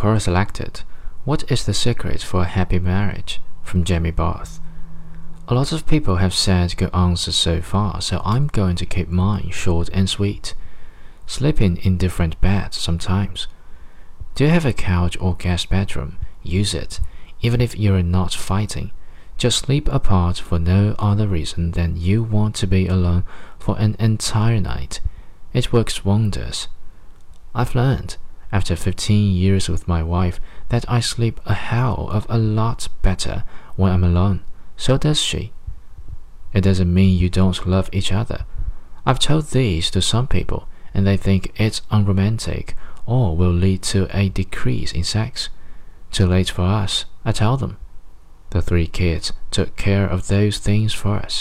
Quora selected What is the secret for a happy marriage? from Jamie Barth. A lot of people have said good answers so far, so I'm going to keep mine short and sweet. Sleeping in different beds sometimes. Do you have a couch or guest bedroom? Use it, even if you're not fighting. Just sleep apart for no other reason than you want to be alone for an entire night. It works wonders. I've learned, after 15 years with my wife, that I sleep a hell of a lot better when I'm alone. So does she. It doesn't mean you don't love each other. I've told these to some people, and they think it's unromantic or will lead to a decrease in sex. Too late for us, I tell them. The three kids took care of those things for us.